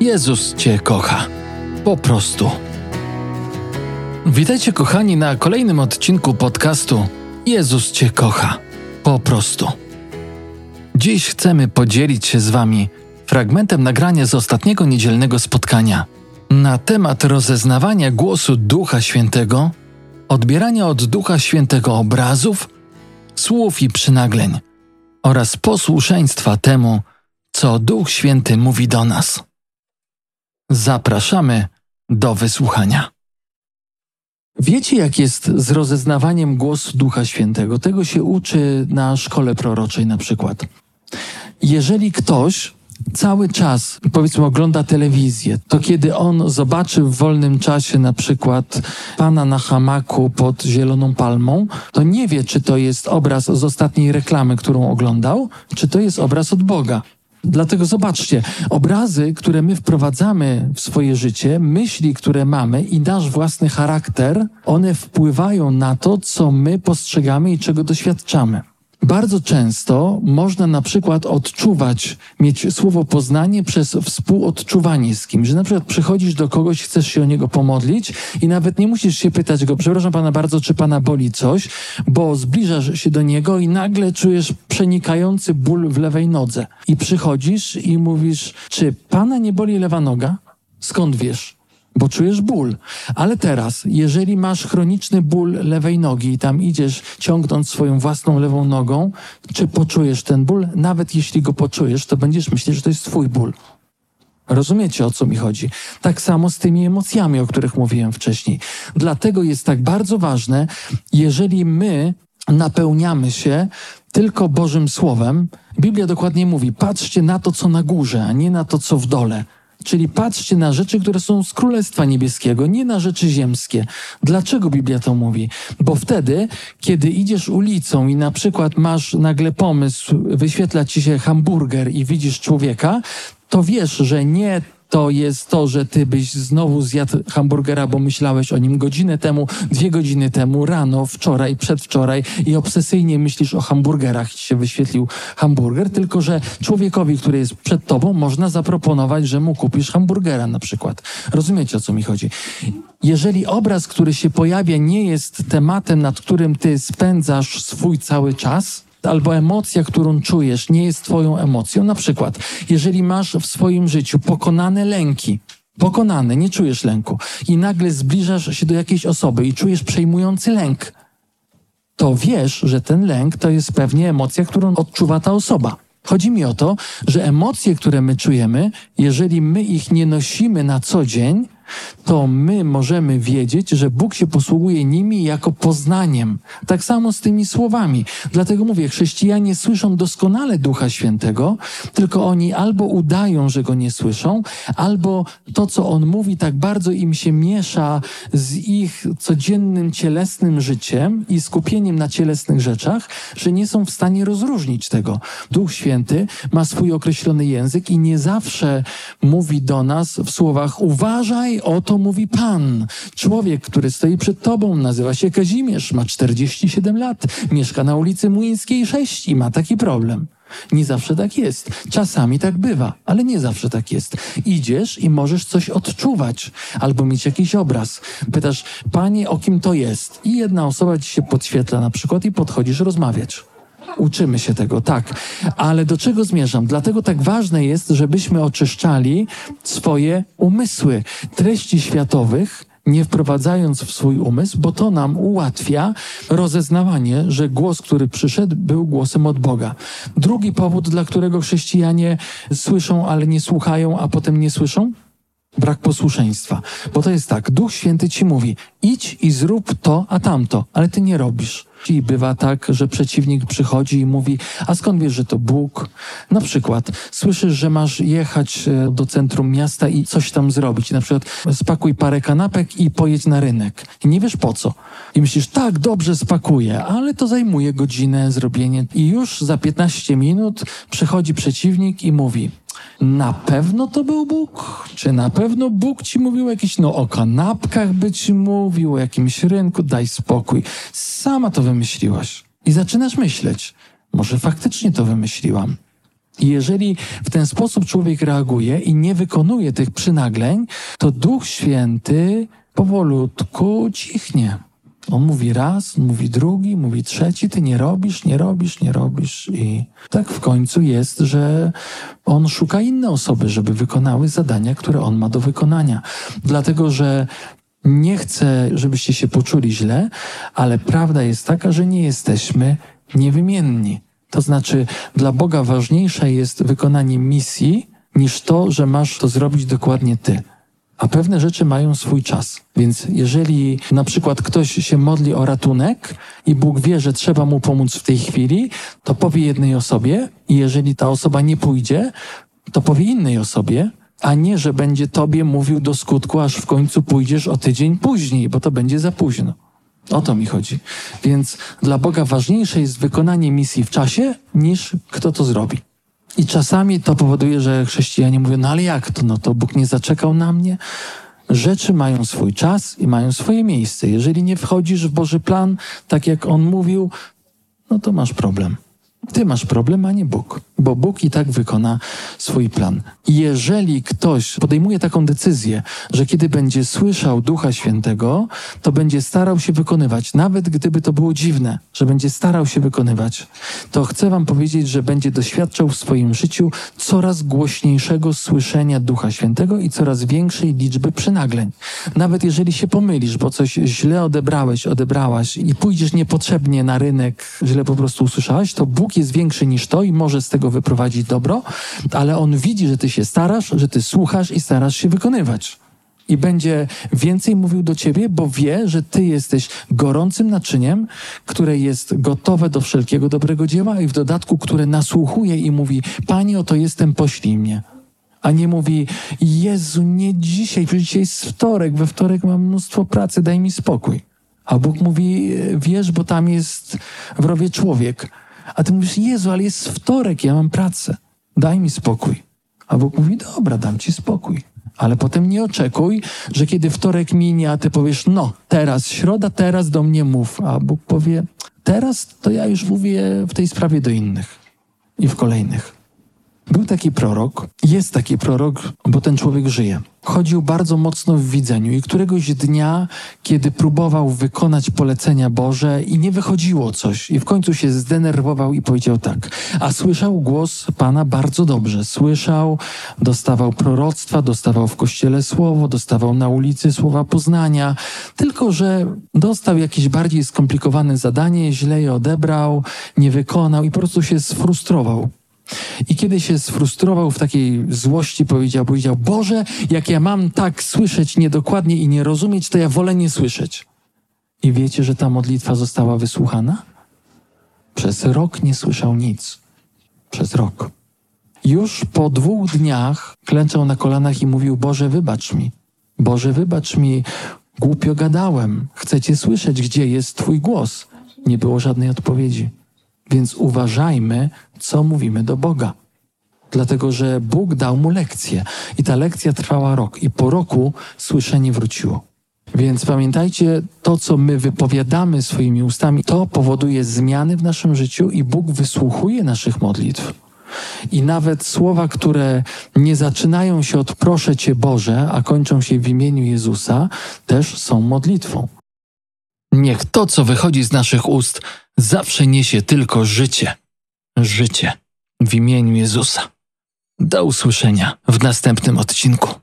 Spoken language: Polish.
Jezus Cię kocha. Po prostu. Witajcie, kochani, na kolejnym odcinku podcastu Jezus Cię kocha. Po prostu. Dziś chcemy podzielić się z Wami fragmentem nagrania z ostatniego niedzielnego spotkania na temat rozeznawania głosu Ducha Świętego, odbierania od Ducha Świętego obrazów, słów i przynagleń oraz posłuszeństwa temu, co Duch Święty mówi do nas. Zapraszamy do wysłuchania. Wiecie, jak jest z rozeznawaniem głosu Ducha Świętego? Tego się uczy na szkole proroczej na przykład. Jeżeli ktoś cały czas, powiedzmy, ogląda telewizję, to kiedy on zobaczy w wolnym czasie na przykład pana na hamaku pod zieloną palmą, to nie wie, czy to jest obraz z ostatniej reklamy, którą oglądał, czy to jest obraz od Boga. Dlatego zobaczcie, obrazy, które my wprowadzamy w swoje życie, myśli, które mamy i nasz własny charakter, one wpływają na to, co my postrzegamy i czego doświadczamy. Bardzo często można na przykład odczuwać, mieć słowo poznanie przez współodczuwanie z kimś, że na przykład przychodzisz do kogoś, chcesz się o niego pomodlić i nawet nie musisz się pytać go, przepraszam pana bardzo, czy pana boli coś, bo zbliżasz się do niego i nagle czujesz przenikający ból w lewej nodze. I przychodzisz i mówisz, czy pana nie boli lewa noga? Skąd wiesz? Bo czujesz ból. Ale teraz, jeżeli masz chroniczny ból lewej nogi i tam idziesz ciągnąc swoją własną lewą nogą, czy poczujesz ten ból? Nawet jeśli go poczujesz, to będziesz myśleć, że to jest twój ból. Rozumiecie, o co mi chodzi? Tak samo z tymi emocjami, o których mówiłem wcześniej. Dlatego jest tak bardzo ważne, jeżeli my napełniamy się tylko Bożym Słowem, Biblia dokładnie mówi, patrzcie na to, co na górze, a nie na to, co w dole. Czyli patrzcie na rzeczy, które są z Królestwa Niebieskiego, nie na rzeczy ziemskie. Dlaczego Biblia to mówi? Bo wtedy, kiedy idziesz ulicą i na przykład masz nagle pomysł, wyświetla ci się hamburger i widzisz człowieka, to wiesz, że nie to jest to, że ty byś znowu zjadł hamburgera, bo myślałeś o nim godzinę temu, dwie godziny temu, rano, wczoraj, przedwczoraj i obsesyjnie myślisz o hamburgerach i się wyświetlił hamburger, tylko że człowiekowi, który jest przed tobą, można zaproponować, że mu kupisz hamburgera na przykład. Rozumiecie, o co mi chodzi? Jeżeli obraz, który się pojawia, nie jest tematem, nad którym ty spędzasz swój cały czas, albo emocja, którą czujesz, nie jest Twoją emocją. Na przykład, jeżeli masz w swoim życiu pokonane lęki, pokonane, nie czujesz lęku, i nagle zbliżasz się do jakiejś osoby i czujesz przejmujący lęk, to wiesz, że ten lęk to jest pewnie emocja, którą odczuwa ta osoba. Chodzi mi o to, że emocje, które my czujemy, jeżeli my ich nie nosimy na co dzień, to my możemy wiedzieć, że Bóg się posługuje nimi jako poznaniem. Tak samo z tymi słowami. Dlatego mówię, chrześcijanie słyszą doskonale Ducha Świętego, tylko oni albo udają, że go nie słyszą, albo to, co on mówi, tak bardzo im się miesza z ich codziennym cielesnym życiem i skupieniem na cielesnych rzeczach, że nie są w stanie rozróżnić tego. Duch Święty ma swój określony język i nie zawsze mówi do nas w słowach uważaj, oto mówi Pan. Człowiek, który stoi przed tobą, nazywa się Kazimierz, ma 47 lat, mieszka na ulicy Młyńskiej 6 i ma taki problem. Nie zawsze tak jest. Czasami tak bywa, ale nie zawsze tak jest. Idziesz i możesz coś odczuwać albo mieć jakiś obraz. Pytasz, panie, o kim to jest? I jedna osoba ci się podświetla na przykład i podchodzisz rozmawiać. Uczymy się tego, tak. Ale do czego zmierzam? Dlatego tak ważne jest, żebyśmy oczyszczali swoje umysły. Treści światowych nie wprowadzając w swój umysł, bo to nam ułatwia rozeznawanie, że głos, który przyszedł, był głosem od Boga. Drugi powód, dla którego chrześcijanie słyszą, ale nie słuchają, a potem nie słyszą? Brak posłuszeństwa. Bo to jest tak, Duch Święty ci mówi, idź i zrób to, a tamto, ale ty nie robisz. I bywa tak, że przeciwnik przychodzi i mówi, a skąd wiesz, że to Bóg? Na przykład słyszysz, że masz jechać e, do centrum miasta i coś tam zrobić. Na przykład spakuj parę kanapek i pojedź na rynek. I nie wiesz po co. I myślisz, tak, dobrze spakuję, ale to zajmuje godzinę zrobienie. I już za 15 minut przychodzi przeciwnik i mówi, na pewno to był Bóg? Czy na pewno Bóg ci mówił o jakichś, no o kanapkach by ci mówił, o jakimś rynku? Daj spokój. Sama to wymyśliłaś. I zaczynasz myśleć, może faktycznie to wymyśliłam. I jeżeli w ten sposób człowiek reaguje i nie wykonuje tych przynagleń, to Duch Święty powolutku cichnie. On mówi raz, mówi drugi, mówi trzeci, ty nie robisz, nie robisz, nie robisz. I tak w końcu jest, że on szuka inne osoby, żeby wykonały zadania, które on ma do wykonania. Dlatego, że nie chcę, żebyście się poczuli źle, ale prawda jest taka, że nie jesteśmy niewymienni. To znaczy, dla Boga ważniejsze jest wykonanie misji niż to, że masz to zrobić dokładnie ty. A pewne rzeczy mają swój czas. Więc jeżeli na przykład ktoś się modli o ratunek i Bóg wie, że trzeba mu pomóc w tej chwili, to powie jednej osobie i jeżeli ta osoba nie pójdzie, to powie innej osobie, a nie, że będzie tobie mówił do skutku, aż w końcu pójdziesz o tydzień później, bo to będzie za późno. O to mi chodzi. Więc dla Boga ważniejsze jest wykonanie misji w czasie, niż kto to zrobi. I czasami to powoduje, że chrześcijanie mówią, no ale jak to? No to Bóg nie zaczekał na mnie? Rzeczy mają swój czas i mają swoje miejsce. Jeżeli nie wchodzisz w Boży plan, tak jak On mówił, no to masz problem. Ty masz problem, a nie Bóg, bo Bóg i tak wykona swój plan. Jeżeli ktoś podejmuje taką decyzję, że kiedy będzie słyszał Ducha Świętego, to będzie starał się wykonywać, nawet gdyby to było dziwne, że będzie starał się wykonywać, to chcę Wam powiedzieć, że będzie doświadczał w swoim życiu coraz głośniejszego słyszenia Ducha Świętego i coraz większej liczby przynagleń. Nawet jeżeli się pomylisz, bo coś źle odebrałeś, odebrałaś i pójdziesz niepotrzebnie na rynek, źle po prostu usłyszałeś, to Bóg jest większy niż to i może z tego wyprowadzić dobro, ale On widzi, że Ty się starasz, że Ty słuchasz i starasz się wykonywać. I będzie więcej mówił do ciebie, bo wie, że ty jesteś gorącym naczyniem, które jest gotowe do wszelkiego dobrego dzieła i w dodatku, które nasłuchuje i mówi: Panie, oto jestem, poślij mnie. A nie mówi: Jezu, nie dzisiaj, przecież dzisiaj jest wtorek, we wtorek mam mnóstwo pracy, daj mi spokój. A Bóg mówi: Wiesz, bo tam jest w rowie człowiek. A ty mówisz: Jezu, ale jest wtorek, ja mam pracę, daj mi spokój. A Bóg mówi: Dobra, dam ci spokój. Ale potem nie oczekuj, że kiedy wtorek minie, a ty powiesz, no, teraz, środa, teraz do mnie mów. A Bóg powie, teraz to ja już mówię w tej sprawie do innych i w kolejnych. Był taki prorok, jest taki prorok, bo ten człowiek żyje. Chodził bardzo mocno w widzeniu i któregoś dnia, kiedy próbował wykonać polecenia Boże i nie wychodziło coś, i w końcu się zdenerwował i powiedział tak: A słyszał głos Pana bardzo dobrze. Słyszał, dostawał proroctwa, dostawał w kościele słowo, dostawał na ulicy słowa poznania, tylko że dostał jakieś bardziej skomplikowane zadanie, źle je odebrał, nie wykonał i po prostu się sfrustrował. I kiedy się sfrustrował w takiej złości, powiedział, powiedział, Boże, jak ja mam tak słyszeć niedokładnie i nie rozumieć, to ja wolę nie słyszeć. I wiecie, że ta modlitwa została wysłuchana? Przez rok nie słyszał nic. Przez rok. Już po dwóch dniach klęczał na kolanach i mówił, Boże, wybacz mi. Boże, wybacz mi, głupio gadałem. Chcecie słyszeć, gdzie jest Twój głos. Nie było żadnej odpowiedzi. Więc uważajmy, co mówimy do Boga. Dlatego, że Bóg dał mu lekcję i ta lekcja trwała rok, i po roku słyszenie wróciło. Więc pamiętajcie, to co my wypowiadamy swoimi ustami, to powoduje zmiany w naszym życiu i Bóg wysłuchuje naszych modlitw. I nawet słowa, które nie zaczynają się od proszę Cię Boże, a kończą się w imieniu Jezusa, też są modlitwą. Niech to, co wychodzi z naszych ust, zawsze niesie tylko życie. Życie w imieniu Jezusa. Do usłyszenia w następnym odcinku.